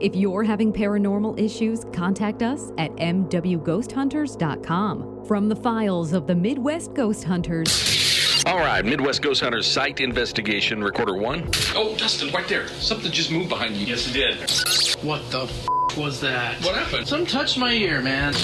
If you're having paranormal issues, contact us at mwghosthunters.com. From the files of the Midwest Ghost Hunters. All right, Midwest Ghost Hunters site investigation, recorder one. Oh, Dustin, right there. Something just moved behind you. Yes, it did. What the f- was that? What happened? Something touched my ear, man.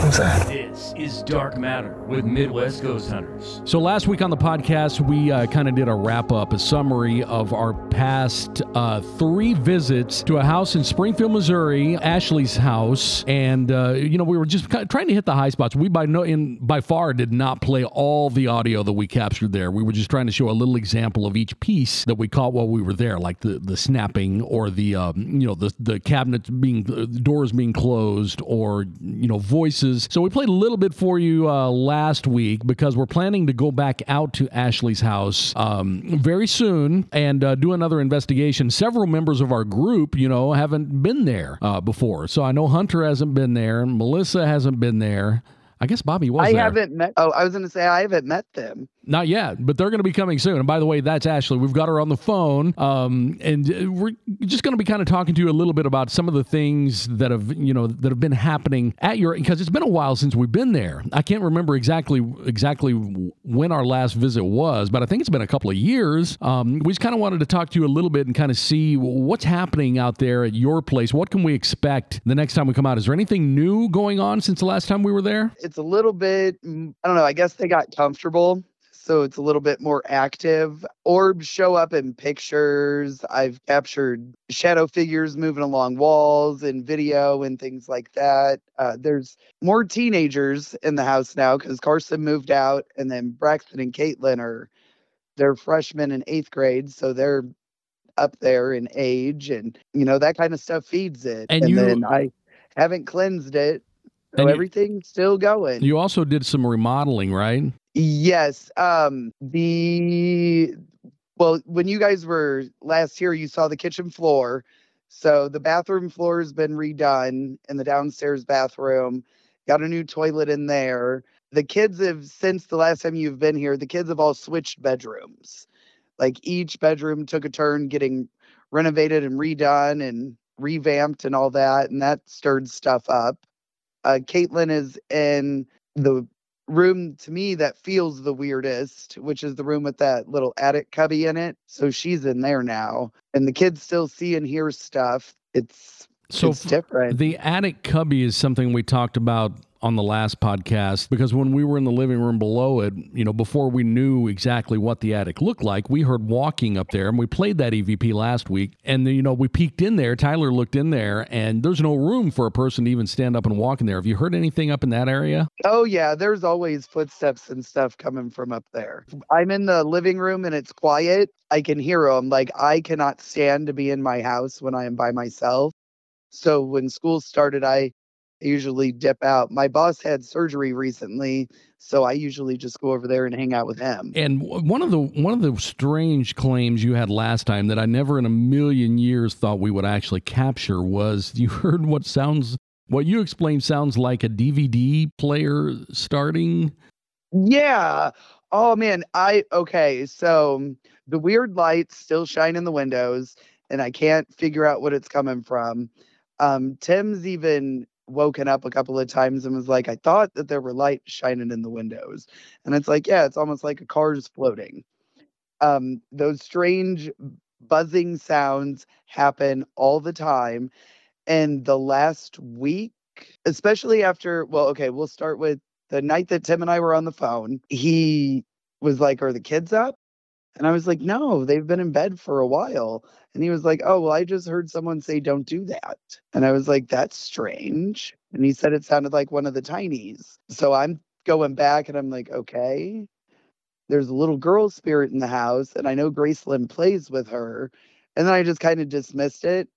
What's that? This is Dark Matter with Midwest Ghost Hunters. So last week on the podcast, we uh, kind of did a wrap up, a summary of our past uh, three visits to a house in Springfield, Missouri, Ashley's house, and uh, you know we were just trying to hit the high spots. We by no in by far did not play all the audio that we captured there. We were just trying to show a little example of each piece that we caught while we were there, like the the snapping or the um, you know the the cabinets being the doors being closed or you know voices. So we played a little bit for you uh, last week because we're planning to go back out to Ashley's house um, very soon and uh, do another investigation. Several members of our group, you know, haven't been there uh, before. So I know Hunter hasn't been there, Melissa hasn't been there. I guess Bobby was I there. haven't met. Oh, I was going to say I haven't met them. Not yet, but they're going to be coming soon. And by the way, that's Ashley. We've got her on the phone, um, and uh, we're just going to be kind of talking to you a little bit about some of the things that have you know that have been happening at your because it's been a while since we've been there. I can't remember exactly exactly when our last visit was, but I think it's been a couple of years. Um, we just kind of wanted to talk to you a little bit and kind of see what's happening out there at your place. What can we expect the next time we come out? Is there anything new going on since the last time we were there? It's a little bit. mm, I don't know. I guess they got comfortable. So it's a little bit more active. Orbs show up in pictures. I've captured shadow figures moving along walls and video and things like that. Uh, there's more teenagers in the house now because Carson moved out, and then Braxton and Caitlin are they're freshmen in eighth grade, so they're up there in age, and you know that kind of stuff feeds it. And you- then I haven't cleansed it, so And you- everything's still going. You also did some remodeling, right? Yes. Um the well, when you guys were last here, you saw the kitchen floor. So the bathroom floor has been redone in the downstairs bathroom. Got a new toilet in there. The kids have since the last time you've been here, the kids have all switched bedrooms. Like each bedroom took a turn getting renovated and redone and revamped and all that, and that stirred stuff up. Uh, Caitlin is in the room to me that feels the weirdest, which is the room with that little attic cubby in it. So she's in there now, and the kids still see and hear stuff. It's So it's different. The attic cubby is something we talked about on the last podcast because when we were in the living room below it, you know, before we knew exactly what the attic looked like, we heard walking up there and we played that EVP last week. And, you know, we peeked in there. Tyler looked in there and there's no room for a person to even stand up and walk in there. Have you heard anything up in that area? Oh yeah, there's always footsteps and stuff coming from up there. I'm in the living room and it's quiet. I can hear them. Like I cannot stand to be in my house when I am by myself. So when school started, I usually dip out. My boss had surgery recently, so I usually just go over there and hang out with him. And one of the one of the strange claims you had last time that I never in a million years thought we would actually capture was you heard what sounds what you explained sounds like a DVD player starting. Yeah. Oh man, I okay. So the weird lights still shine in the windows, and I can't figure out what it's coming from. Um, Tim's even woken up a couple of times and was like, "I thought that there were lights shining in the windows," and it's like, yeah, it's almost like a car's floating. Um, those strange buzzing sounds happen all the time, and the last week, especially after, well, okay, we'll start with the night that Tim and I were on the phone, he was like, Are the kids up? And I was like, No, they've been in bed for a while. And he was like, Oh, well, I just heard someone say, Don't do that. And I was like, That's strange. And he said it sounded like one of the tinies. So I'm going back and I'm like, Okay. There's a little girl spirit in the house. And I know Gracelyn plays with her. And then I just kind of dismissed it.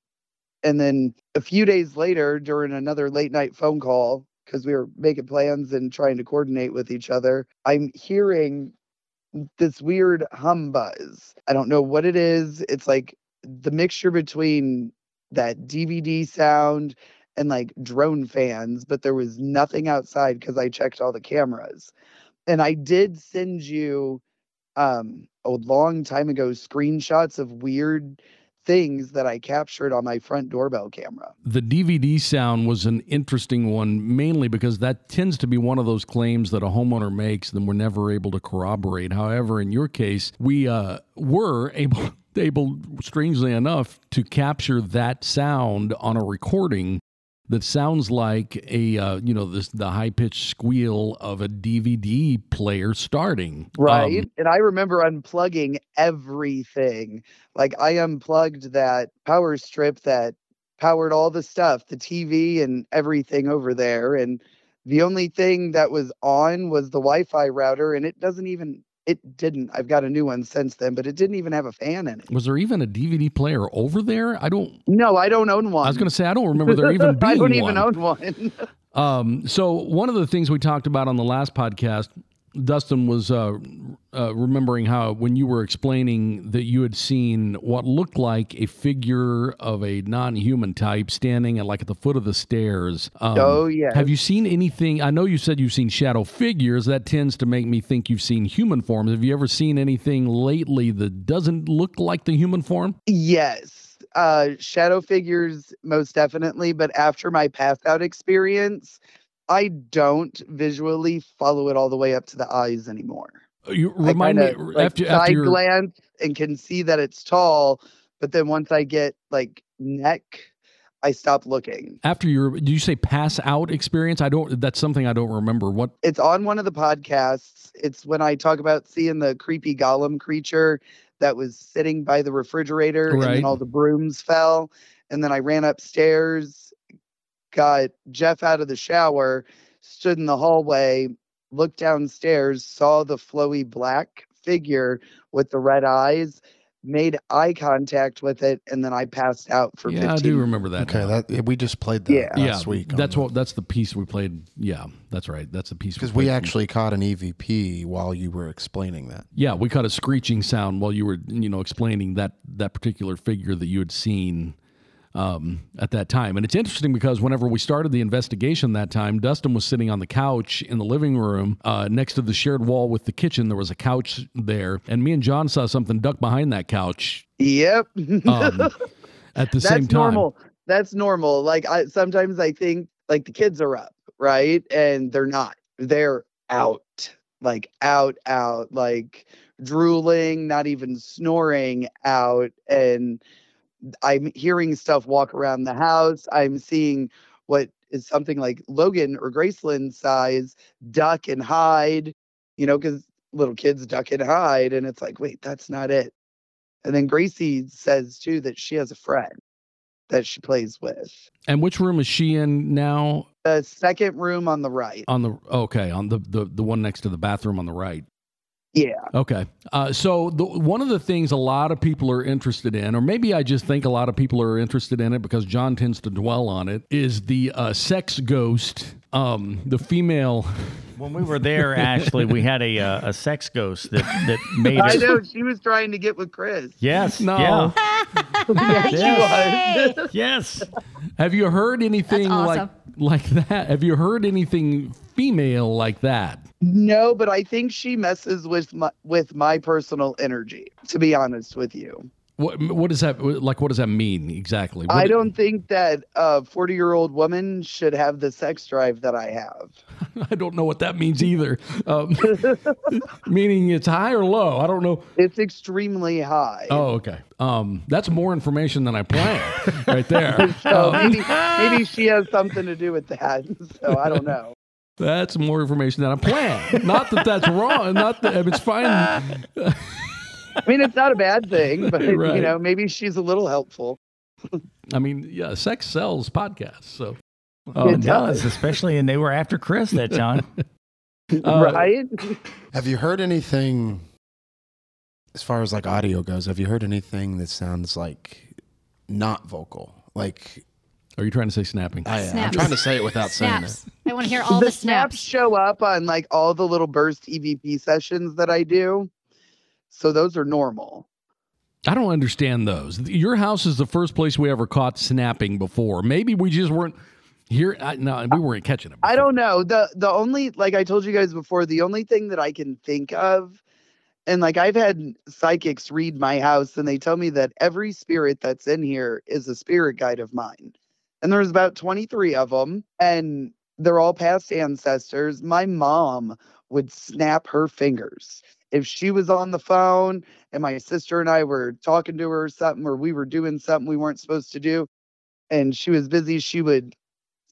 And then a few days later, during another late night phone call, because we were making plans and trying to coordinate with each other, I'm hearing this weird hum buzz. I don't know what it is. It's like the mixture between that DVD sound and like drone fans, but there was nothing outside because I checked all the cameras. And I did send you um a long time ago screenshots of weird things that I captured on my front doorbell camera. The DVD sound was an interesting one, mainly because that tends to be one of those claims that a homeowner makes, and we're never able to corroborate. However, in your case, we uh, were able. Able, strangely enough, to capture that sound on a recording that sounds like a uh, you know this the high pitched squeal of a DVD player starting. Right. Um, and I remember unplugging everything. Like I unplugged that power strip that powered all the stuff, the TV and everything over there. And the only thing that was on was the Wi Fi router, and it doesn't even, it didn't. I've got a new one since then, but it didn't even have a fan in it. was there even a DVD player over there? I don't. No, I don't own one. I was going to say I don't remember there even being one. I don't one. even own one. Um, so one of the things we talked about on the last podcast, Dustin was uh, uh, remembering how when you were explaining that you had seen what looked like a figure of a non-human type standing at like at the foot of the stairs. Um, Oh, yes. Have you seen anything? I know you said you've seen shadow figures. That tends to make me think you've seen human forms. Have you ever seen anything lately that doesn't look like the human form? Yes. Uh shadow figures most definitely, but after my passed out experience, I don't visually follow it all the way up to the eyes anymore. Uh, you I remind me kinda, like, after after side your glance and can see that it's tall, but then once I get like neck, I stop looking. after your did you say pass out experience? I don't. That's something I don't remember. What It's on one of the podcasts. It's when I talk about seeing the creepy golem creature that was sitting by the refrigerator and then all the brooms fell. And then I ran upstairs, got Jeff out of the shower, stood in the hallway, looked downstairs, saw the flowy black figure with the red eyes, made eye contact with it, and then I passed out for yeah, 15 I do remember that. Okay, now. that we just played that Yeah. last yeah, week. That's what. That's the piece we played. Yeah, that's right. That's the piece because we played from- actually caught an EVP while you were explaining that. Yeah, we caught a screeching sound while you were, you know, explaining that that particular figure that you had seen um, at that time. And it's interesting because whenever we started the investigation that time, Dustin was sitting on the couch in the living room uh, next to the shared wall with the kitchen. There was a couch there, and me and John saw something duck behind that couch Yep. um, at the That's same time. normal. That's normal. Like I sometimes I think like the kids are up, right? And they're not. They're out. Like out, out, like drooling, not even snoring out. And I'm hearing stuff walk around the house. I'm seeing what is something like Logan or Gracelyn size duck and hide, you know, because little kids duck and hide. And it's like, wait, that's not it. And then Gracie says too that she has a friend that she plays with. And which room is she in now? The second room on the right. On the okay, on the the the one next to the bathroom on the right. Yeah. Okay. Uh, so the, one of the things a lot of people are interested in, or maybe I just think a lot of people are interested in it because John tends to dwell on it, is the uh, sex ghost, um, the female. When we were there, Ashley, we had a uh, a sex ghost that that made I us. know she was trying to get with Chris. Yes. No. Yeah. Yes, she was. Yes. Have you heard anything That's like like that? Have you heard anything female like that? No, but I think she messes with my with my personal energy, to be honest with you. What what does that like? What does that mean exactly? What- I don't think that a 40 year old woman should have the sex drive that I have. I don't know what that means either. Um, meaning it's high or low. I don't know. It's extremely high. Oh, okay. Um, that's more information than I planned, right there. So Um, maybe maybe she has something to do with that. So I don't know. That's more information than I planned. Not that that's wrong. Not that it's fine. I mean, it's not a bad thing, but Right. you know, maybe she's a little helpful. I mean, yeah, sex sells podcasts. So, It um, does. does, especially, and they were after Chris that time. uh, right? Have you heard anything as far as like audio goes? Have you heard anything that sounds like not vocal? Like Are you trying to say snapping? I, am. I'm trying to say it without saying snaps. I want to hear all the, snaps. show up on like all the little burst EVP sessions that I do. So those are normal. I don't understand those. Your house is the first place we ever caught snapping before. Maybe we just weren't here. I, no, we weren't catching it. I don't know. The the only like I told you guys before, the only thing that I can think of And like I've had psychics read my house and they tell me that every spirit that's in here is a spirit guide of mine. And there's about 23 of them and they're all past ancestors. My mom would snap her fingers. If she was on the phone and my sister and I were talking to her or something, or we were doing something we weren't supposed to do, and she was busy, she would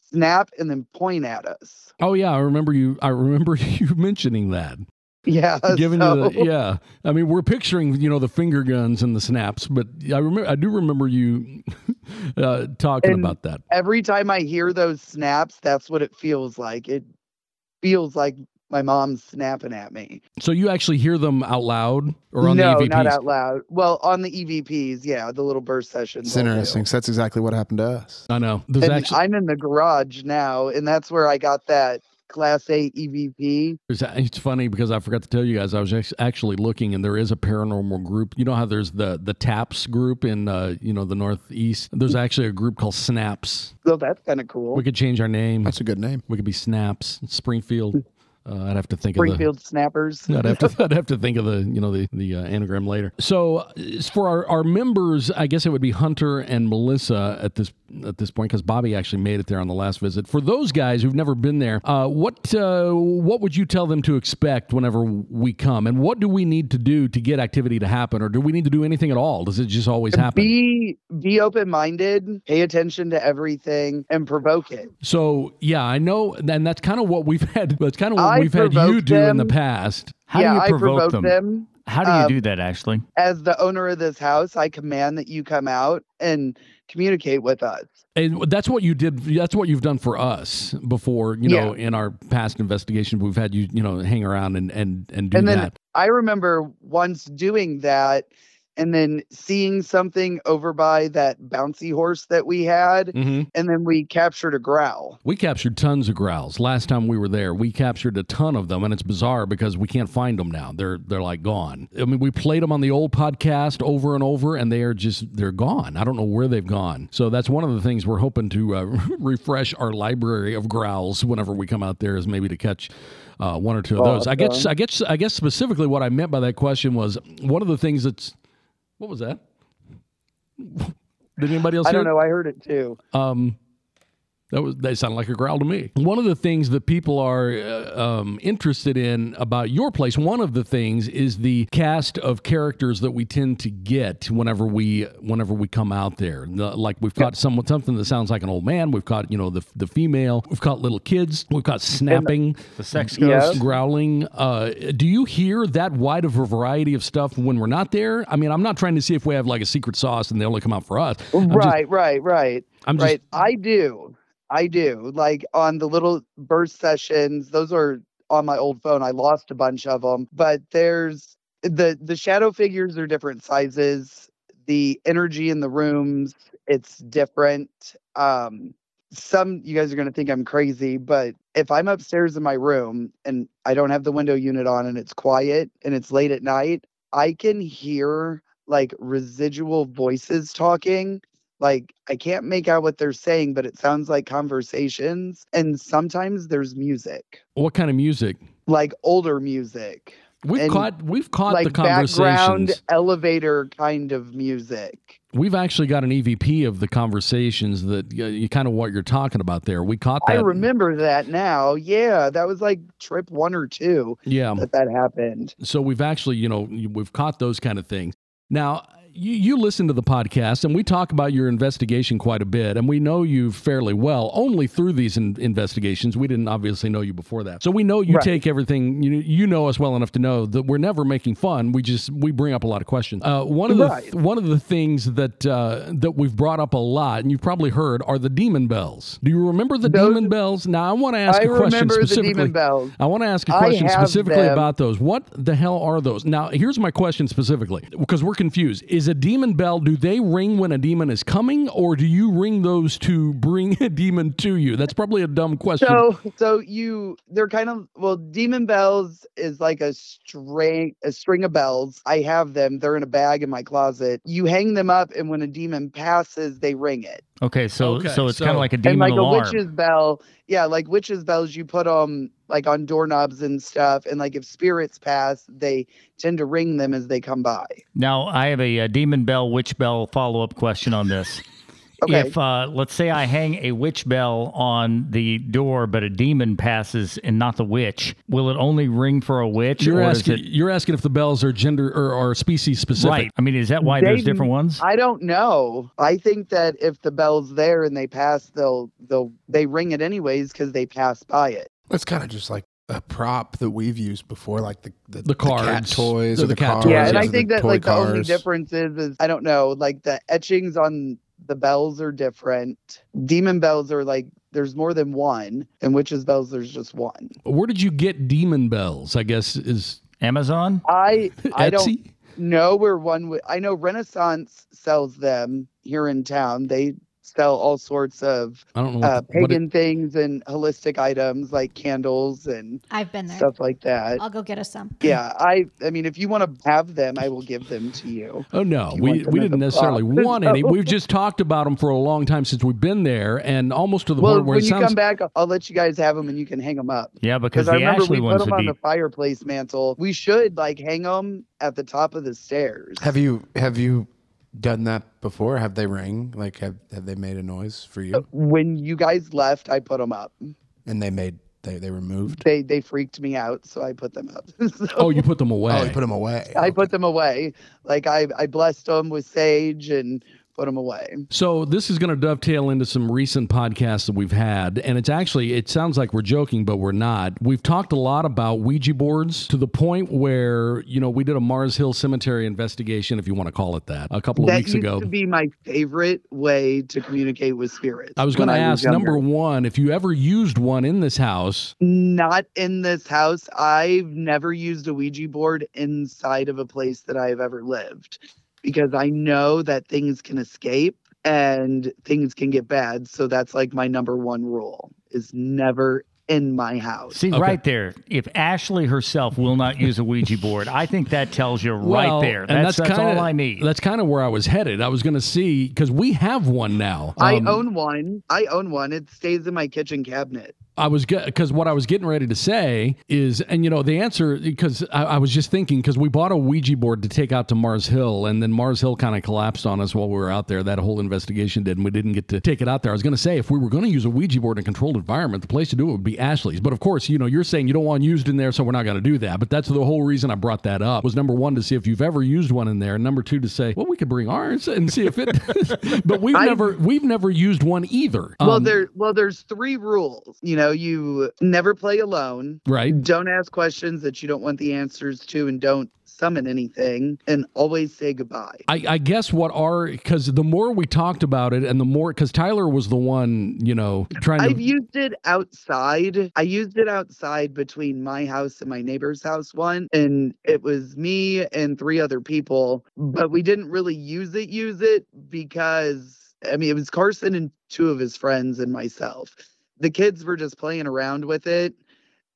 snap and then point at us. Oh yeah, I remember you. I remember you mentioning that. Yeah, Giving so- you the yeah. I mean, we're picturing you know the finger guns and the snaps, but I remember I do remember you uh, talking And about that. every time I hear those snaps, that's what it feels like. It feels like my mom's snapping at me. So you actually hear them out loud or on no, the EVPs? not out loud. Well, on the EVPs, yeah, the little burst sessions. It's I'll do. interesting. 'cause that's exactly what happened to us. I know. There's And actually I'm in the garage now, and that's where I got that Class A EVP. It's, it's funny because I forgot to tell you guys I was actually looking and there is a paranormal group. You know how there's the the TAPS group in uh, you know the Northeast. There's actually a group called Snaps. So that's kind of cool. We could change our name. That's a good name. We could be Snaps Springfield. Uh, I'd have to think of Springfield Snappers. the. I'd have to. I'd have to think of the you know the the uh, anagram later. So uh, for our, our members, I guess it would be Hunter and Melissa at this at this point because Bobby actually made it there on the last visit. For those guys who've never been there, uh, what uh, what would you tell them to expect whenever we come, and what do we need to do to get activity to happen, or do we need to do anything at all? Does it just always happen? Be be open minded, pay attention to everything, and provoke it. So yeah, I know, and that's kind of what we've had. That's kind of what I we've had you provoked do in the past. How yeah, do you I provoke provoke them? them. How do you Um, do that, Ashley? As the owner of this house, I command that you come out and communicate with us. And that's what you did. That's what you've done for us before. You know, Yeah. in our past investigation, we've had you, you know, hang around and and and do and then that. I remember once doing that and then seeing something over by that bouncy horse that we had, Mhm. and then we captured a growl. We captured tons of growls last time we were there. We captured a ton of them, and it's bizarre because we can't find them now. They're they're like gone. I mean, we played them on the old podcast over and over, and they are just they're gone. I don't know where they've gone. So that's one of the things we're hoping to uh, refresh our library of growls whenever we come out there is maybe to catch. Uh, one or two of those. I guess. I guess. I guess specifically what I meant by that question was one of the things that's. What was that? Did anybody else? I hear don't it? know. I heard it too. Um, that was they sound like a growl to me. One of the things that people are uh, um, interested in about your place, one of the things is the cast of characters that we tend to get whenever we whenever we come out there. The- like we've got someone something that sounds like an old man. We've got you know the the female. We've got little kids. We've got snapping, The sex ghost. growling. Uh, do you hear that wide of a variety of stuff when we're not there? I mean, I'm not trying to see if we have like a secret sauce and they only come out for us. I'm just- right, right, right. I'm just right. I do. I do. Like on the little burst sessions, those are on my old phone. I lost a bunch of them, but there's the the shadow figures are different sizes. The energy in the rooms, it's different. Um some you guys are going to think I'm crazy, but if I'm upstairs in my room and I don't have the window unit on and it's quiet and it's late at night, I can hear like residual voices talking like I can't make out what they're saying, but it sounds like conversations. And sometimes there's music, what kind of music? like older music, We've And, caught we've caught like the background elevator kind of music. We've actually got an EVP of the conversations that uh, you kind of what you're talking about there. We caught that. I remember that now. Yeah, that was like trip one or two Yeah. that that happened. So we've actually, you know, we've caught those kind of things. Now, you, you listen to the podcast and we talk about your investigation quite a bit and we know you fairly well only through these in, investigations we didn't obviously know you before that so we know you Right. take everything you, you know us well enough to know that we're never making fun we just we bring up a lot of questions uh, one of the Right. one of the things that uh, that we've brought up a lot and you've probably heard are the demon bells do you remember the Those- demon bells now i want to ask I a question specifically demon bells. I want to ask a question specifically them. about those. What the hell are those? Now, here's my question specifically because we're confused. Is a demon bell, do they ring when a demon is coming, or do you ring those to bring a demon to you? That's probably a dumb question. So so you they're kind of well demon bells is like a string a string of bells. I have them. They're in a bag in my closet. You hang them up and when a demon passes they ring it. Okay, so Okay, so it's kind of like a and demon like alarm. a witch's bell yeah like witch's bells you put them like on doorknobs and stuff and like if spirits pass they tend to ring them as they come by Now, I have a, uh demon bell, witch bell follow up question on this. Okay. If, uh, let's say, I hang a witch bell on the door, but a demon passes and not the witch, will it only ring for a witch? You're or asking. it- You're asking if the bells are gender or, or species specific. right. I mean, is that why there's different ones? i don't know i think that if the bell's there and they pass they'll they'll they ring it anyways because they pass by it It's kind of just like a prop that we've used before, like the the, The cat toys The- or the the, cat cars. toys, yeah and i think that toy like the only difference is, is i don't know like the etchings on the bells are different demon bells are like there's more than one and witches bells there's just one Where did you get demon bells? I guess is Amazon? i i don't know where one would i know renaissance sells them here in town they sell all sorts of I don't know. uh, What the, what it- pagan things and holistic items like candles and I've been there. stuff like that I'll go get us some. yeah i i mean if you want to have them i will give them to you Oh no, you we, we didn't necessarily prop. want any. We've just talked about them for a long time since we've been there, and almost to the well point where when it you sounds. come back I'll- i'll let you guys have them and you can hang them up Yeah, because because i the remember Ashley we put them on be. the fireplace mantle we should like hang them at the top of the stairs Have you have you done that before? Have they rang? Like have have they made a noise for you? Uh, when you guys left i put them up And they made they they were moved. they they freaked me out so i put them up So- oh, you put them away. Oh, you put them away. I Okay. put them away. Like I, I blessed them with sage and put them away. So this is going to dovetail into some recent podcasts that we've had, and it's actually it sounds like we're joking, but we're not. We've talked a lot about Ouija boards to the point where you know we did a Mars Hill Cemetery investigation, if you want to call it that, a couple of that weeks used ago. to be my favorite way to communicate with spirits. I was going to ask number one if you ever used one in this house. Not in this house. I've never used a Ouija board inside of a place that I've ever lived because I know that things can escape and things can get bad. So that's like my number one rule is never in my house. See, Okay. right there. If Ashley herself will not use a Ouija board, I think that tells you right Well, there. and That's, that's, kinda- all I need. That's kind of where I was headed. I was going to see because we have one now. I Um, own one. I own one. It stays in my kitchen cabinet. I was because what I was getting ready to say is, and you know, the answer because I, I was just thinking because we bought a Ouija board to take out to Mars Hill, and then Mars Hill kind of collapsed on us while we were out there. That whole investigation did, and we didn't get to take it out there. I was going to say if we were going to use a Ouija board in a controlled environment, the place to do it would be Ashley's. But of course, you know, you're saying you don't want used in there, so we're not going to do that. But that's the whole reason I brought that up was number one to see if you've ever used one in there, and number two to say, well, we could bring ours and see if it. but we've I- never we've never used one either. well, Um, there well, there's three rules. You know, you never play alone. right. Don't ask questions that you don't want the answers to, and don't summon anything, and always say goodbye. I, I guess what are because the more we talked about it, and the more because Tyler was the one, you know, trying to... I've used it outside. I used it outside between my house and my neighbor's house one, and it was me and three other people, but we didn't really use it. Use it because I mean it was Carson and two of his friends and myself. The kids were just playing around with it,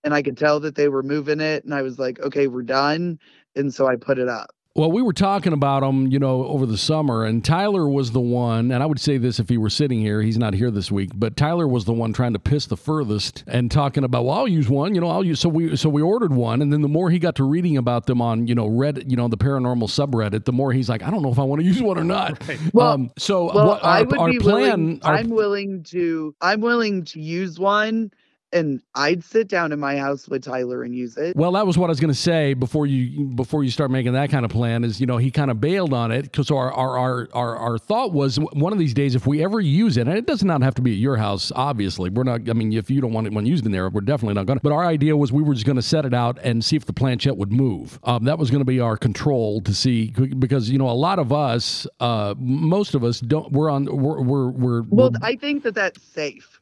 and I could tell that they were moving it, and I was like, okay, we're done, and so I put it up. Well, we were talking about them, you know, over the summer, and Tyler was the one, and I would say this if he were sitting here, he's not here this week, but Tyler was the one trying to piss the furthest and talking about, well, I'll use one, you know, I'll use. So we so we ordered one, and then the more he got to reading about them on, you know, Reddit, you know, the paranormal subreddit, the more he's like, I don't know if I want to use one or not. Well- um, so Well, what, our, I would our be plan, willing. our- I'm willing to. I'm willing to use one, and I'd sit down in my house with Tyler and use it. Well, that was what I was going to say before you before you start making that kind of plan. Is you know he kind of bailed on it because our, our our our our thought was one of these days if we ever use it, and it does not have to be at your house. Obviously, we're not. I mean, if you don't want it one used in there, we're definitely not going to. But our idea was we were just going to set it out and see if the planchette would move. Um, that was going to be our control to see because you know a lot of us, uh, most of us don't. We're on. We're we're we're, Well, we're I think that that's safe.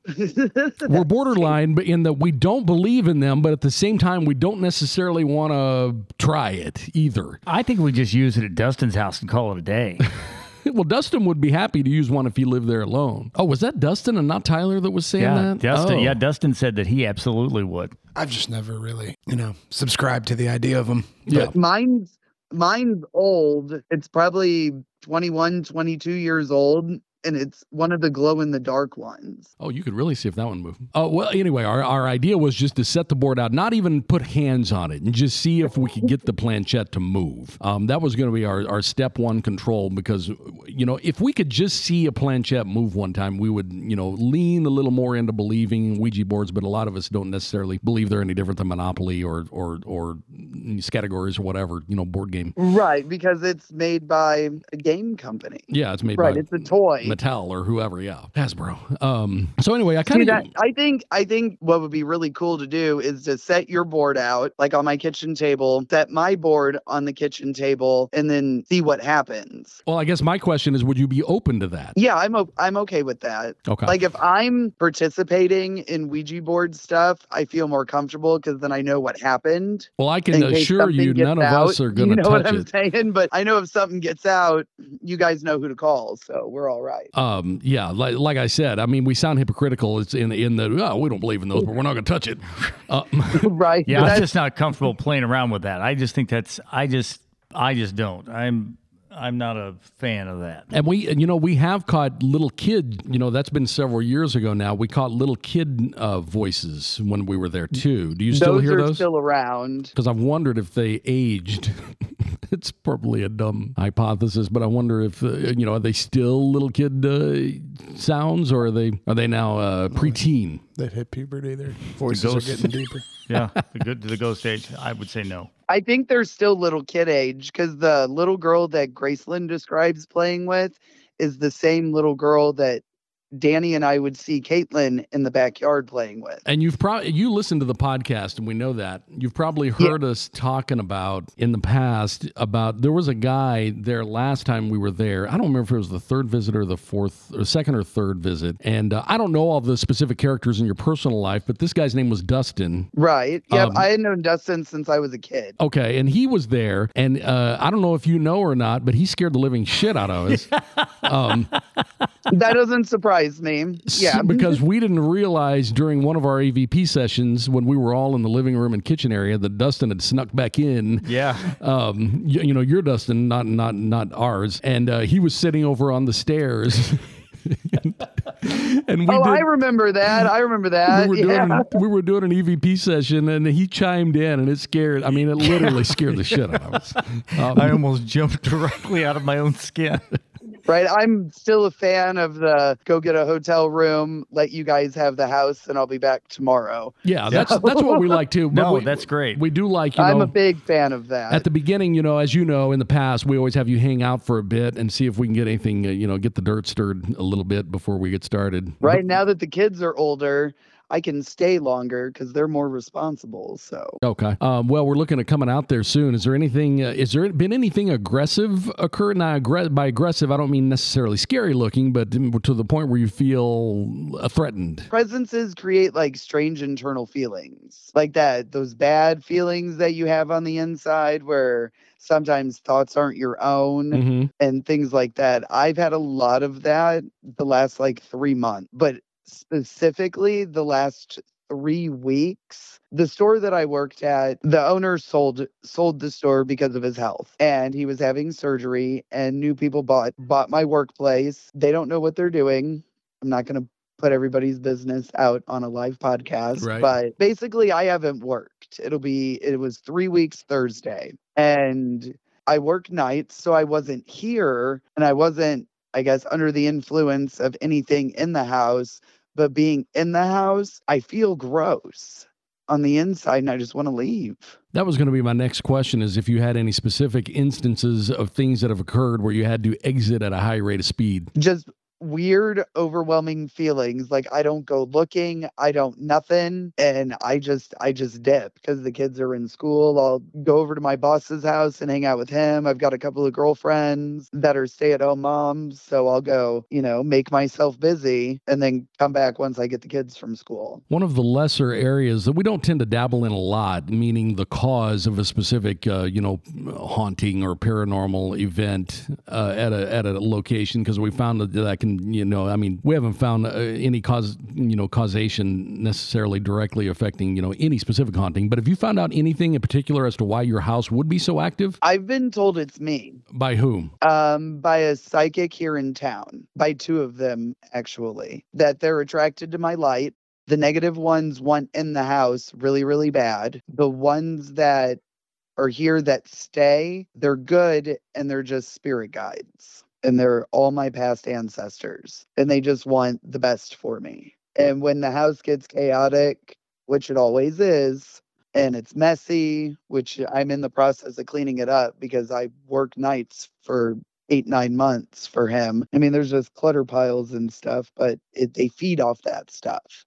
We're borderline but in that we don't believe in them, but at the same time, we don't necessarily want to try it either. I think we just use it at Dustin's house and call it a day. Well, Dustin would be happy to use one if he lived there alone. Oh, was that Dustin and not Tyler that was saying yeah, that? Dustin. Oh. Yeah, Dustin said that he absolutely would. I've just never really, you know, subscribed to the idea of them. Yeah. mine's mine's old. It's probably 21, 22 years old. And it's one of the glow in the dark ones. Oh, you could really see if that one moved. Oh, well, anyway, our, our idea was just to set the board out, not even put hands on it, and just see if we could get the planchette to move. Um, that was going to be our, our step one control because, you know, if we could just see a planchette move one time, we would, you know, lean a little more into believing Ouija boards, but a lot of us don't necessarily believe they're any different than Monopoly or, or, or categories or whatever, you know, board game. Right, because it's made by a game company. Yeah, it's made right, by it's a toy. Mattel or whoever, yeah, Hasbro. Um, so anyway, I kind of I think I think what would be really cool to do is to set your board out like on my kitchen table, set my board on the kitchen table, and then see what happens. well, I guess my question is, would you be open to that? Yeah, I'm o- I'm okay with that. Okay. Like if I'm participating in Ouija board stuff, I feel more comfortable because then I know what happened. Well, I can assure you, none of out. us are going to You to know touch what I'm it. saying? But I know if something gets out, you guys know who to call, so we're all right. Um, yeah, like, like I said, I mean, we sound hypocritical. It's in in the oh, we don't believe in those, but we're not going to touch it. Uh, right. Yeah, but I'm just not comfortable playing around with that. I just think that's I just I just don't. I'm I'm not a fan of that. and we, and, you know, we have caught little kid. You know, that's been several years ago now. We caught little kid uh, voices when we were there too. Do you still those hear are those? still around. Because I've wondered if they aged. it's probably a dumb hypothesis, but I wonder if uh, you know are they still little kid uh, sounds or are they are they now uh, preteen? They've hit puberty. Their voices are getting deeper. Yeah, the good to the ghost age. I would say no. I think they're still little kid age because the little girl that Gracelyn describes playing with is the same little girl that Danny and I would see Caitlin in the backyard playing with. And you've probably you listened to the podcast, and we know that you've probably heard us talking about in the past about there was a guy there last time we were there. I don't remember if it was the third visit or the fourth or second or third visit, and uh, I don't know all the specific characters in your personal life, but this guy's name was Dustin. Right. Yep. Um, I had known Dustin since I was a kid. Okay, and he was there, and uh, I don't know if you know or not, but he scared the living shit out of us. um, That doesn't surprise me. Yeah. because we didn't realize during one of our EVP sessions when we were all in the living room and kitchen area that Dustin had snuck back in. Yeah. Um, you, you know, you're Dustin, not not not ours, and uh, he was sitting over on the stairs. and we oh, did, I remember that. I remember that. we were yeah. doing we were doing an EVP session, and he chimed in, and it scared. I mean, it literally scared the shit out of us. Um, I almost jumped directly out of my own skin. Right. I'm still a fan of the go get a hotel room, let you guys have the house, and I'll be back tomorrow. yeah, that's that's what we like too. No, we, that's great. We do like you I'm know a big fan of that. at the beginning, you know, as you know, in the past, we always have you hang out for a bit and see if we can get anything, uh, you know, get the dirt stirred a little bit before we get started. right now that the kids are older, I can stay longer because they're more responsible. So Okay. Um, well, we're looking at coming out there soon. Is there anything? Uh, is there been anything aggressive occur? Now, aggre- by aggressive, I don't mean necessarily scary looking, but to the point where you feel uh, threatened. presences create like strange internal feelings, like that. Those bad feelings that you have on the inside, where sometimes thoughts aren't your own hmm and things like that. I've had a lot of that the last like three months, but specifically the last three weeks. The store that I worked at, the owner sold sold the store because of his health, and he was having surgery. And new people bought bought my workplace. They don't know what they're doing. I'm not going to put everybody's business out on a live podcast, Right. but basically, I haven't worked. It'll be it was three weeks Thursday, and I work nights, so I wasn't here, and I wasn't, I guess, under the influence of anything in the house. But being in the house, I feel gross on the inside, and I just want to leave. That was going to be my next question: is if you had any specific instances of things that have occurred where you had to exit at a high rate of speed. Just weird, overwhelming feelings. Like I don't go looking, I don't nothing, and I just I just dip because the kids are in school. I'll go over to my boss's house and hang out with him. I've got a couple of girlfriends that are stay-at-home moms, so I'll go, you know, make myself busy and then come back once I get the kids from school. One of the lesser areas that we don't tend to dabble in a lot, meaning the cause of a specific, uh, you know, haunting or paranormal event uh, at a at a location, because we found that that can and you know, I mean, we haven't found uh, any cause, you know, causation necessarily directly affecting you know any specific haunting. But have you found out anything in particular as to why your house would be so active? I've been told it's me. By whom? Um, by a psychic here in town, by two of them actually, that they're attracted to my light. The negative ones want in the house really, really bad. The ones that are here that stay, they're good and they're just spirit guides. And they're all my past ancestors. And they just want the best for me. And when the house gets chaotic, which it always is, and it's messy, which I'm in the process of cleaning it up because I work nights for eight, nine months for him. I mean, there's just clutter piles and stuff, but it, they feed off that stuff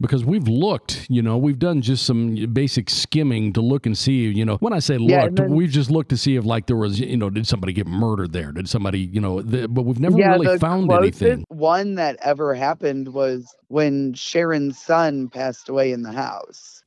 because we've looked, you know, we've done just some basic skimming to look and see, you know, when I say looked, and then- we've just looked to see if like there was, you know, did somebody get murdered there? Did somebody, you know, the, but we've never yeah, really found anything. one that ever happened was when Sharon's son passed away in the house.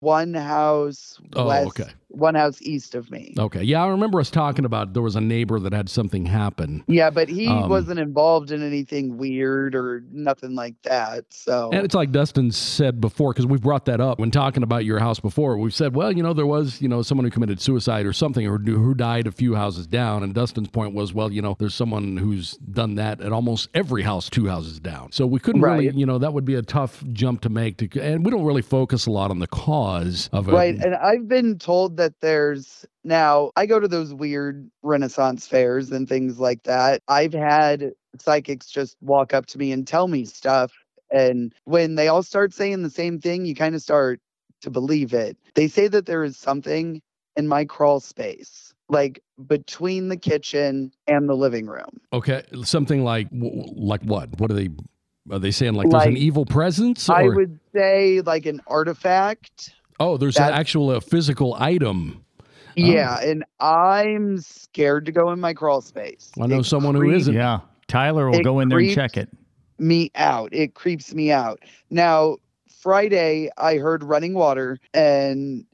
One house Oh, west, okay. one house east of me. Okay. Yeah, I remember us talking about there was a neighbor that had something happen. Yeah, but he Um, wasn't involved in anything weird or nothing like that. So And it's like Dustin said before, because we've brought that up when talking about your house before. We've said, well, you know, there was, you know, someone who committed suicide or something, or who died a few houses down. And Dustin's point was, well, you know, there's someone who's done that at almost every house two houses down. So we couldn't really, you know, that would be a tough jump to make. To, and we don't really focus a lot on the cause of it. Right. And I've been told that there's now, I go to those weird Renaissance fairs and things like that. I've had psychics just walk up to me and tell me stuff. And when they all start saying the same thing, you kind of start to believe it. They say that there is something in my crawl space, like between the kitchen and the living room. Okay, something like like what? What are they? Are they saying like, there's an evil presence? I would say like an artifact. oh, there's an actual uh, physical item. Yeah. And I'm scared to go in my crawl space. I know It someone who creeps isn't. Yeah. Tyler will go in there and check it. me out. It creeps me out. Now, Friday, I heard running water, and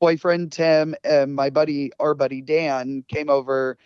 boyfriend Tim and my buddy, our buddy Dan, came over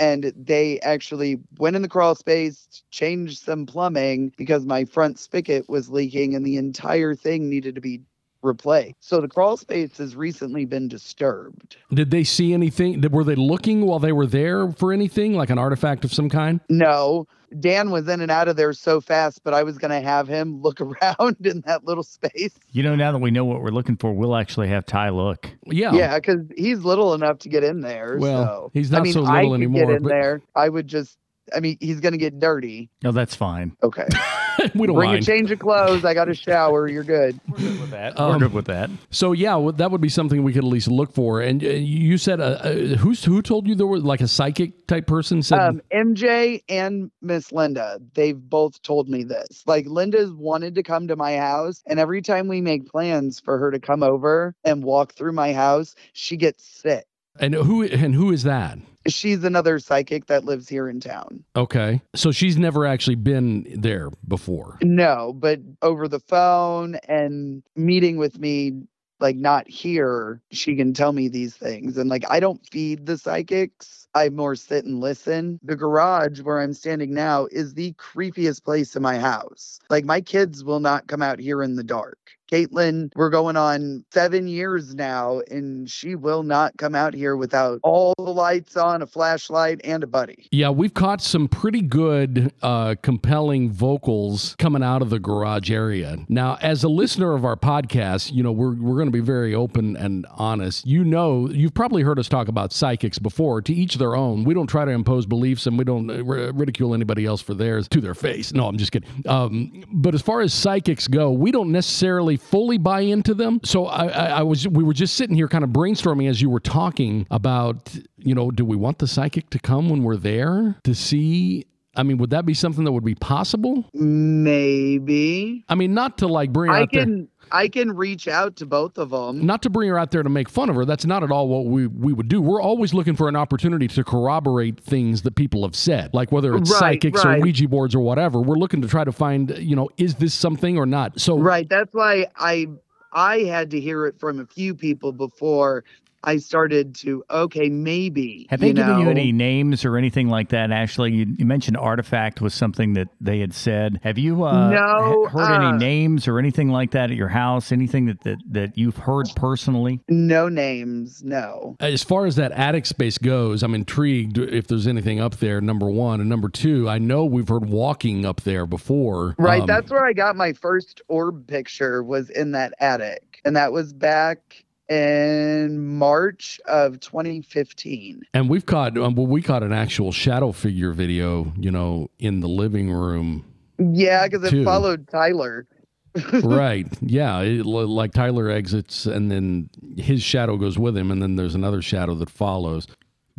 and they actually went in the crawl space, changed some plumbing because my front spigot was leaking and the entire thing needed to be replaced. So the crawl space has recently been disturbed. Did they see anything? Were they looking while they were there for anything, like an artifact of some kind? No, Dan was in and out of there so fast, but I was going to have him look around in that little space. You know, now that we know what we're looking for, we'll actually have Ty look. Yeah. Yeah, because he's little enough to get in there. Well, so. he's I not mean, so little could anymore, Get in but- there. I would just. I mean, he's gonna get dirty. No, that's fine. Okay. we don't Bring mind. a change of clothes. I got a shower. You're good. We're good with that. Um, we're good with that. So yeah, well, that would be something we could at least look for. And uh, you said, uh, uh, who's who told you there was like a psychic type person said? Um, MJ and Miss Linda, they've both told me this. Like Linda's wanted to come to my house, and every time we make plans for her to come over and walk through my house, she gets sick. and who and who is that? She's another psychic that lives here in town. Okay, so she's never actually been there before. No, but over the phone and meeting with me, like not here, she can tell me these things. And like, I don't feed the psychics. I more sit and listen. The garage where I'm standing now is the creepiest place in my house. Like, my kids will not come out here in the dark. Caitlin, we're going on seven years now, and she will not come out here without all the lights on, a flashlight, and a buddy. Yeah, we've caught some pretty good, uh, compelling vocals coming out of the garage area. Now, as a listener of our podcast, you know we're we're going to be very open and honest. You know, you've probably heard us talk about psychics before. To each their own. We don't try to impose beliefs, and we don't uh, ridicule anybody else for theirs to their face. No, I'm just kidding. Um, but as far as psychics go, we don't necessarily fully buy into them. So I, I, I was we were just sitting here kind of brainstorming as you were talking about, you know, do we want the psychic to come when we're there to see? I mean, would that be something that would be possible? Maybe. I mean, not to like bring her I out there. can I can reach out to both of them. Not to bring her out there to make fun of her. That's not at all what we, we would do. We're always looking for an opportunity to corroborate things that people have said, like whether it's Right, psychics right. or Ouija boards or whatever. We're looking to try to find, you know, is this something or not? So Right. That's why I I had to hear it from a few people before I started to okay, maybe. Have they you given you any names or anything like that, Ashley? You, you mentioned artifact was something that they had said. Have you uh, No, he- heard uh, any names or anything like that at your house? Anything that, that, that you've heard personally? No names, no. As far as that attic space goes, I'm intrigued if there's anything up there. Number one and number two, I know we've heard walking up there before. Right, Um, that's where I got my first orb picture was in that attic. And that was back in March of 2015. and we've caught um, well, we caught an actual shadow figure video, you know, in the living room. Yeah, because it followed Tyler. right. Yeah. It, like Tyler exits and then his shadow goes with him, and then there's another shadow that follows.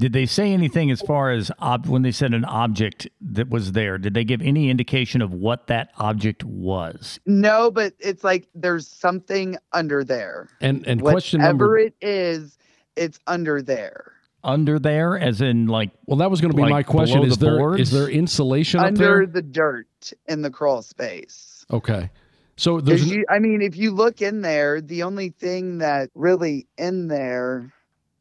Did they say anything as far as ob- when they said an object that was there? Did they give any indication of what that object was? No, but it's like there's something under there. And and Whatever question number Whatever it is, it's under there. Under there, as in like Well, that was going to be like my question. below Is the there is boards? there insulation up under there? the dirt in the crawl space. Okay. So there's 'Cause you, I mean, if you look in there, the only thing that really in there,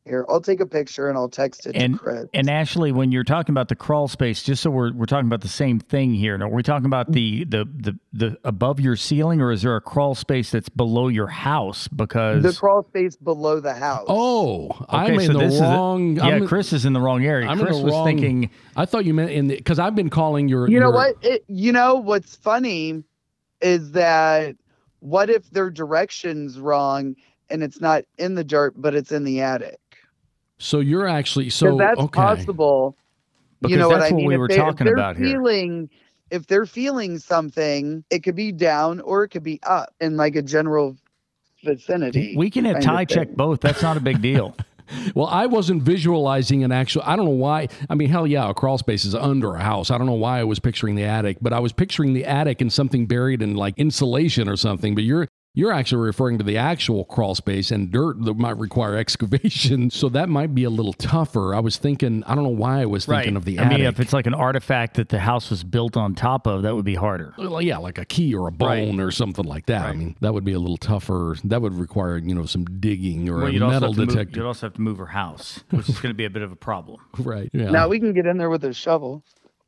here, I'll take a picture and I'll text it And- to Chris. And Ashley, when you're talking about the crawl space, just so we're we're talking about the same thing here. Now, are we talking about the the the the above your ceiling, or is there a crawl space that's below your house? Because the crawl space below the house. oh, I'm Okay, in the this is a- wrong. yeah, I'm Chris is in the wrong area. I'm Chris the was wrong- thinking I thought you meant in the because I've been calling your. You know your- what? It, you know what's funny is that what if their direction's wrong and it's not in the dirt, but it's in the attic? So you're actually Because so that's okay. possible. Because you know that's what I what mean? we If were they- if talking they're about here. feeling, If they're feeling something, it could be down or it could be up in like a general vicinity. we can have kind Ty check both. That's not a big deal. Well, I wasn't visualizing an actual. I don't know why. I mean, hell yeah, a crawl space is under a house. I don't know why I was picturing the attic, but I was picturing the attic and something buried in like insulation or something. But you're you're actually referring to the actual crawl space and dirt that might require excavation. So that might be a little tougher. I was thinking. I don't know why I was thinking of the I attic. mean, if it's like an artifact that the house was built on top of, that would be harder. Well, yeah, like a key or a bone or something like that. I mean, that would be a little tougher. That would require, you know, some digging or Well, a metal have to move, detector. you'd also have to move her house, which is going to be a bit of a problem. Right. Yeah. Now we can get in there with a shovel.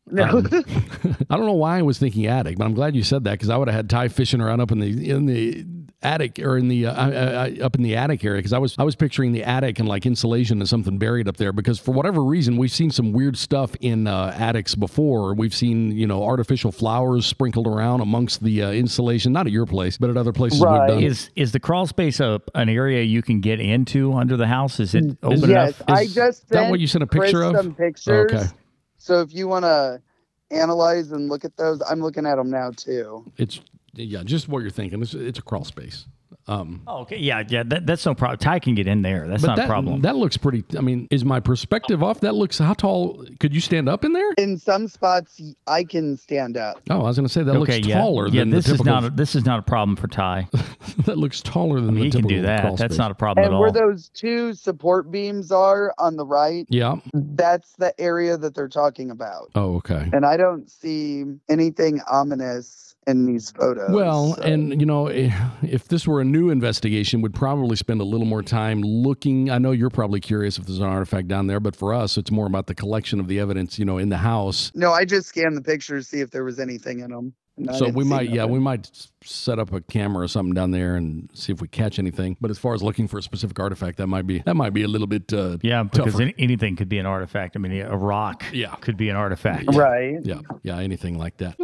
No. Um, I don't know why I was thinking attic, but I'm glad you said that because I would have had Ty fishing around up in the in the attic or in the uh, uh, uh, up in the attic area because I was I was picturing the attic and like insulation and something buried up there because for whatever reason we've seen some weird stuff in uh, attics before. We've seen you know artificial flowers sprinkled around amongst the uh, insulation, not at your place, but at other places we've Right. done. Is is the crawl space a, an area you can get into under the house? Is it open yes, enough? I Is just that sent what you sent a Chris picture of? Some pictures. Okay. So if you want to analyze and look at those, I'm looking at them now too. It's yeah, just what you're thinking. It's, it's a crawl space. Um, Oh, okay, yeah, yeah. That, that's no problem. Ty can get in there. That's but not that, a problem. That looks pretty. I mean, is my perspective off? That looks. How tall? Could you stand up in there? In some spots, I can stand up. Oh, I was going to say that okay, looks yeah, taller yeah. than This the is not a, this is not a problem for Ty. that looks taller than I mean, the he can do that. That's space. not a problem And at all. where those two support beams are on the right, Yeah. that's the area that they're talking about. Oh, okay. And I don't see anything ominous in these photos. Well, so- and you know, eh, if this were a new investigation, we'd probably spend a little more time looking. I know you're probably curious if there's an artifact down there, but for us, it's more about the collection of the evidence, you know, in the house. no, I just scanned the pictures, see if there was anything in them. And so we might, yeah, we might set up a camera or something down there and see if we catch anything. But as far as looking for a specific artifact, that might be that might be a little bit uh, yeah, because tougher. any, anything could be an artifact. I mean, a rock Yeah. could be an artifact. Right. yeah, yeah, anything like that.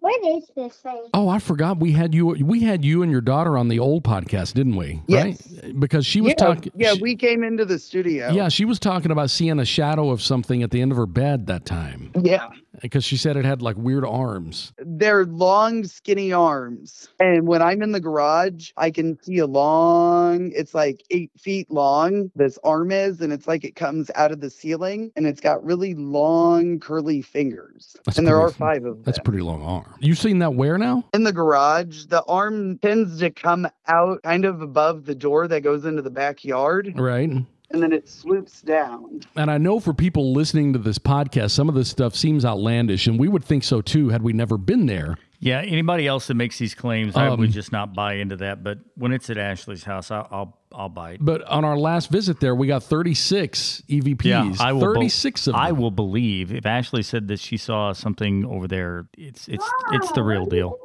What is this thing? Oh, I forgot we had you. We had you and your daughter on the old podcast, didn't we? Yes. Right? Because she was yeah, talking. yeah, she- we came into the studio. Yeah, she was talking about seeing a shadow of something at the end of her bed that time Yeah. Because she said it had like weird arms. They're long, skinny arms. And when I'm in the garage, I can see a long, it's like eight feet long, this arm is, and it's like it comes out of the ceiling and it's got really long, curly fingers. That's and there are five of them. That's a pretty long arm. You've seen that where now? in the garage, the arm tends to come out kind of above the door that goes into the backyard, Right. And then it swoops down. And I know for people listening to this podcast, some of this stuff seems outlandish, and we would think so too had we never been there. Yeah, anybody else that makes these claims, I Um, would just not buy into that. But when it's at Ashley's house, I'll I'll, I'll buy it. But on our last visit there, we got 36 EVPs. Yeah, I will. bel- 36 of them. I will believe if Ashley said that she saw something over there. It's it's it's the real deal.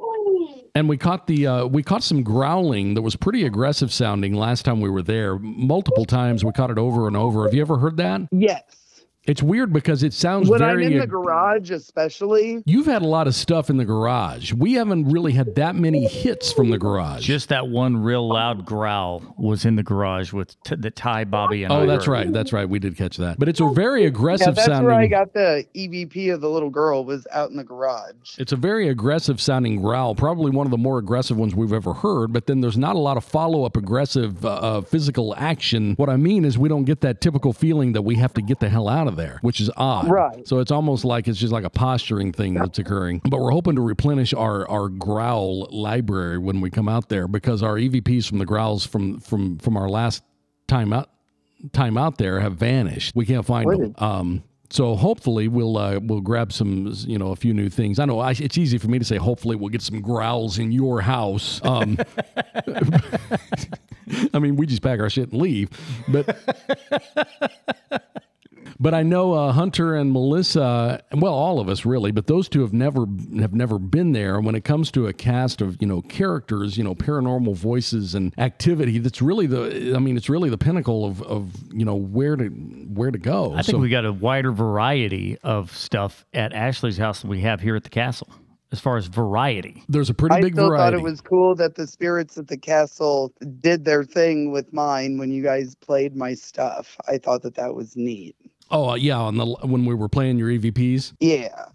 And we caught the uh, we caught some growling that was pretty aggressive sounding last time we were there. Multiple times we caught it over and over. Have you ever heard that? Yes. It's weird because it sounds When I'm in the garage, especially. You've had a lot of stuff in the garage. We haven't really had that many hits from the garage. Just that one real loud growl was in the garage with t- the Ty, Bobby, and oh, I that's heard. right. That's right. We did catch that. But it's a very Yeah, aggressive that's sounding. where I got the EVP of the little girl was out in the garage. It's a very aggressive sounding growl, probably one of the more aggressive ones we've ever heard, but then there's not a lot of follow up aggressive uh, uh, physical action. What I mean is, we don't get that typical feeling that we have to get the hell out of there, which is odd. Right. So it's almost like it's just like a posturing thing that's occurring. But we're hoping to replenish our, our growl library when we come out there because our EVPs from the growls from, from, from our last time out, time out there have vanished. We can't find them. Um, so hopefully we'll uh, we'll grab some you know a few new things. I know I, it's easy for me to say hopefully we'll get some growls in your house. Um, I mean we just pack our shit and leave, but but I know uh, Hunter and Melissa, well, all of us really, but those two have never have never been there. When it comes to a cast of you know characters, you know paranormal voices and activity, that's really the I mean it's really the pinnacle of, of you know where to where to go. I think So- we got a wider variety of stuff at Ashley's house than we have here at the castle, as far as variety. There's a pretty I big still variety. thought it was cool that the spirits at the castle did their thing with mine when you guys played my stuff. I thought that that was neat. Oh uh, yeah, on the when we were playing your EVPs. Yeah.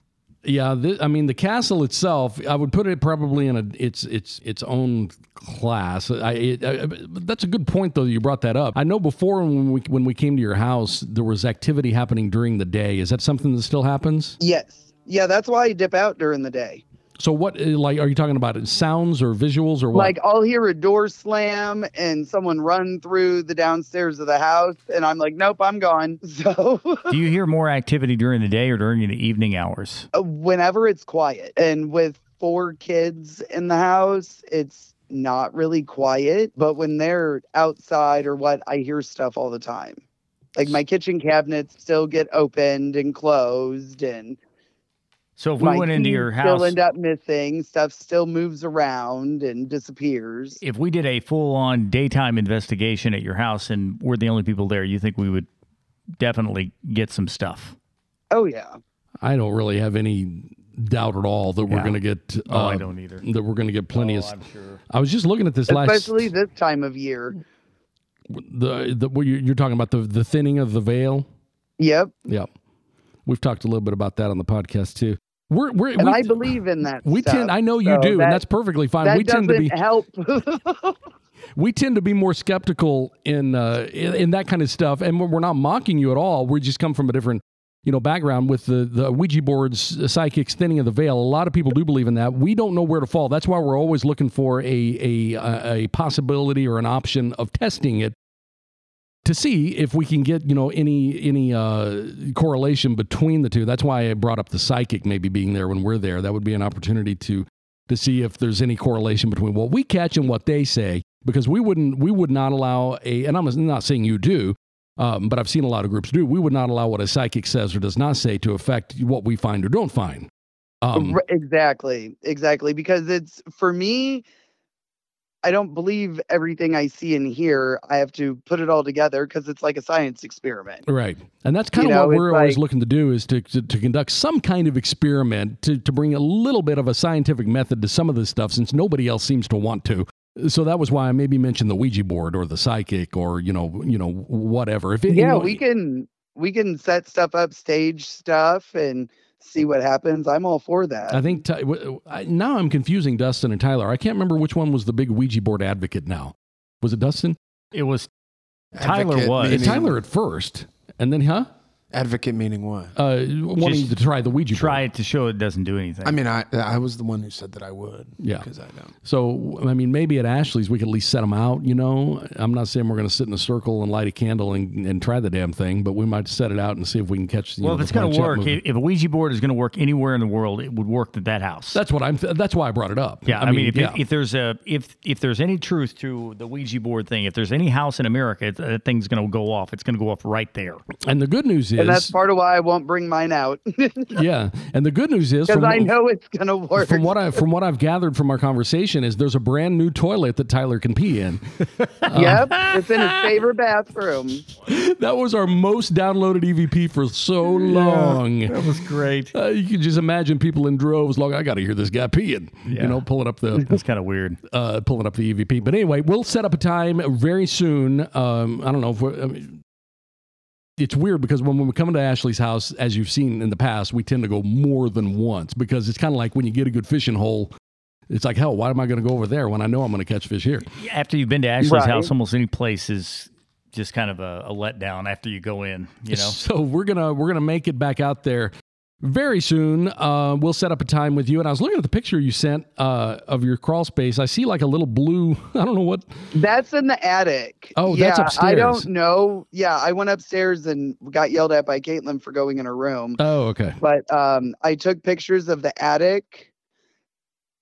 Yeah, th- I mean the castle itself, I would put it probably in a its its its own class. I, it, I, that's a good point though. You brought that up. I know before when we when we came to your house, there was activity happening during the day. Is that something that still happens? Yes. Yeah, that's why I dip out during the day. So what uh, like are you talking about? Sounds or visuals or what? Like I'll hear a door slam and someone run through the downstairs of the house, and I'm like, nope, I'm gone. So Do you hear more activity during the day or during the evening hours? uh, whenever it's quiet, and with four kids in the house, it's not really quiet. But when they're outside or what, I hear stuff all the time. Like my kitchen cabinets still get opened and closed, and So if we went into your house, still house, end up missing. Stuff still moves around and disappears. if we did a full-on daytime investigation at your house and we're the only people there, you think we would definitely get some stuff? Oh yeah. I don't really have any doubt at all that we're going to get. Uh, Oh, I don't either. That we're going to get plenty Oh, of. I'm sure. I was just looking at this last. Especially this time of year. the the what you- you're talking about the the thinning of the veil. Yep. Yeah, we've talked a little bit about that on the podcast too. We're we're And we, I believe in that. we stuff, tend. I know you so do, that- and that's perfectly fine. That We tend to doesn't be help. we tend to be more skeptical in uh in, in that kind of stuff, and we're, not mocking you at all. We just come from a different. You know, background with the the Ouija boards, psychics thinning of the veil. A lot of people do believe in that. We don't know where to fall. That's why we're always looking for a a, a possibility or an option of testing it to see if we can get you know any any uh, correlation between the two. That's why I brought up the psychic maybe being there when we're there. That would be an opportunity to to see if there's any correlation between what we catch and what they say. Because we wouldn't we would not allow a and I'm not saying you do. Um, but I've seen a lot of groups do. We would not allow what a psychic says or does not say to affect what we find or don't find. Um, exactly. Exactly. Because it's for me, I don't believe everything I see and hear. I have to put it all together because it's like a science experiment. Right. And that's kind You of know, what we're always like- looking to do is to, to, to conduct some kind of experiment to, to bring a little bit of a scientific method to some of this stuff since nobody else seems to want to. So that was why I maybe mentioned the Ouija board or the psychic or, you know, you know, whatever. If it, you yeah, know, we can we can set stuff up, stage stuff, and see what happens. I'm all for that. I think Ty- now I'm confusing Dustin and Tyler. I can't remember which one was the big Ouija board advocate now. Was it Dustin? It was Tyler Advocate was. Meaning- Tyler at first. And then, huh? Advocate meaning what? Uh, wanting Just to try the Ouija board. Try it to show it doesn't do anything. I mean, I I was the one who said that I would. Yeah. Because I don't. So, I mean, maybe at Ashley's we could at least set them out, you know? I'm not saying we're going to sit in a circle and light a candle and, and try the damn thing, but we might set it out and see if we can catch you well, know, if it's the going to work, if if a Ouija board is going to work anywhere in the world, it would work at that house. That's what I'm. Th- that's why I brought it up. Yeah, I, mean, if, yeah. if there's a if if there's any truth to the Ouija board thing, if there's any house in America, that thing's going to go off. It's going to go off right there. and the good news is, And that's part of why I won't bring mine out yeah, and the good news is, because I know it's gonna work. from what I from what I've gathered from our conversation is, there's a brand new toilet that Tyler can pee in. yep, it's in his favorite bathroom. that was our most downloaded EVP for so long. That was great. Uh, you can just imagine people in droves. Like, I got to hear this guy peeing. Yeah. You know, pulling up the That's kind of weird. uh, pulling up the EVP. But anyway, we'll set up a time very soon. Um, I don't know if we're, I mean, it's weird because when, when we come into Ashley's house, as you've seen in the past, we tend to go more than once because it's kind of like when you get a good fishing hole. It's like hell. Why am I going to go over there when I know I'm going to catch fish here? After you've been to Ashley's Right. house, almost any place is just kind of a, a letdown after you go in. You know, So we're gonna we're gonna make it back out there very soon. Uh, we'll set up a time with you. And I was looking at the picture you sent uh, of your crawl space. I see like a little blue. I don't know what. That's in the attic. Oh, yeah, that's I don't know. Yeah, I went upstairs and got yelled at by Caitlin for going in her room. Oh, okay. But um, I took pictures of the attic,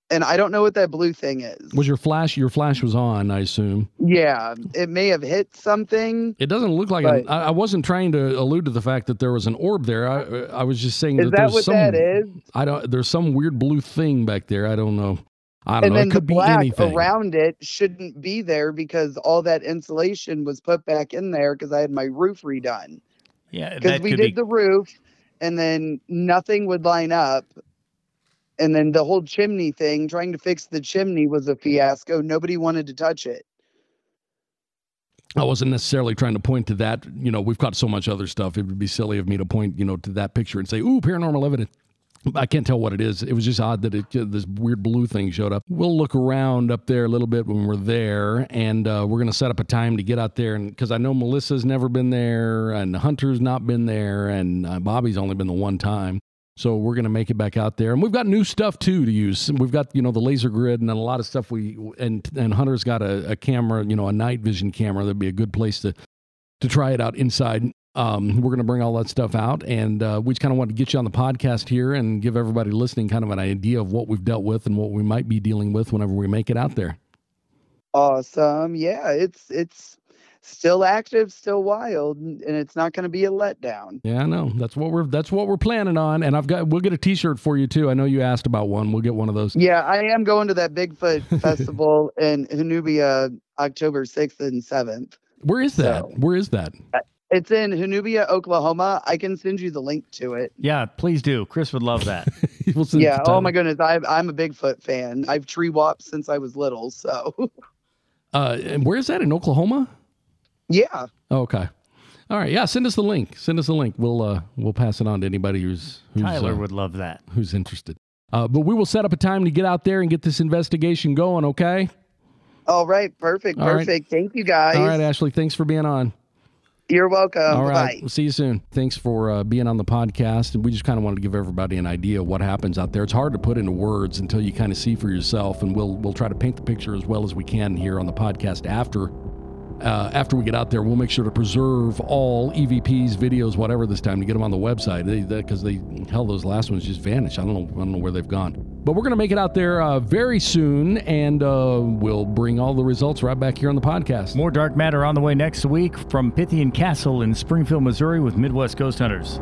and I don't know what that blue thing is. Was your flash? Your flash was on, I assume. yeah, it may have hit something. It doesn't look like. An, But- I, I wasn't trying to allude to the fact that there was an orb there. I, I was just saying Is that that there's what some. that is? I don't. There's some weird blue thing back there. I don't know. I don't And know. then It the could be black anything. around it shouldn't be there because all that insulation was put back in there because I had my roof redone. yeah, Because we could did be. the roof, and then nothing would line up. And then the whole chimney thing, trying to fix the chimney was a fiasco. Nobody wanted to touch it. I wasn't necessarily trying to point to that. You know, we've got so much other stuff. It would be silly of me to point, you know, to that picture and say, "Ooh, paranormal evidence." I can't tell what it is. It was just odd that it, uh, this weird blue thing showed up. We'll look around up there a little bit when we're there, and uh, we're going to set up a time to get out there. And because I know Melissa's never been there, and Hunter's not been there, and uh, Bobby's only been the one time. So we're going to make it back out there, and we've got new stuff too to use. We've got you know the laser grid and a lot of stuff. We and and Hunter's got a, a camera, you know, a night vision camera. That'd be a good place to to try it out inside. Um, we're going to bring all that stuff out, and uh, we just kind of want to get you on the podcast here and give everybody listening kind of an idea of what we've dealt with and what we might be dealing with whenever we make it out there. Awesome. Yeah, it's it's still active, still wild, and and it's not going to be a letdown. Yeah, I know. That's what we're that's what we're planning on, and I've got we'll get a T-shirt for you too. I know you asked about one. We'll get one of those. Yeah, I am going to that Bigfoot festival in Honobia October 6th and 7th. Where is that? So- Where is that? It's in Honobia, Oklahoma. I can send you the link to it. Yeah, please do. Chris would love that. We'll send Yeah. Oh my goodness. I, I'm a Bigfoot fan. I've tree walked since I was little. So, Uh, and where is that in Oklahoma? Yeah. Okay. All right. Yeah. Send us the link. Send us the link. We'll uh we'll pass it on to anybody who's who's Tyler uh, would love that. who's interested. Uh, but we will set up a time to get out there and get this investigation going. Okay. All right. Perfect. All right. Perfect. Thank you guys. All right, Ashley. Thanks for being on. You're welcome. All right. Bye right. We'll see you soon. Thanks for uh, being on the podcast. And we just kind of wanted to give everybody an idea of what happens out there. It's hard to put into words until you kind of see for yourself. And we'll we'll try to paint the picture as well as we can here on the podcast after. Uh, after we get out there, we'll make sure to preserve all EVPs, videos, whatever this time to get them on the website because they, hell those last ones just vanished. I don't know I don't know where they've gone. But we're gonna make it out there uh, very soon, and uh, we'll bring all the results right back here on the podcast. More dark matter on the way next week from Pythian Castle in Springfield, Missouri with Midwest Ghost Hunters.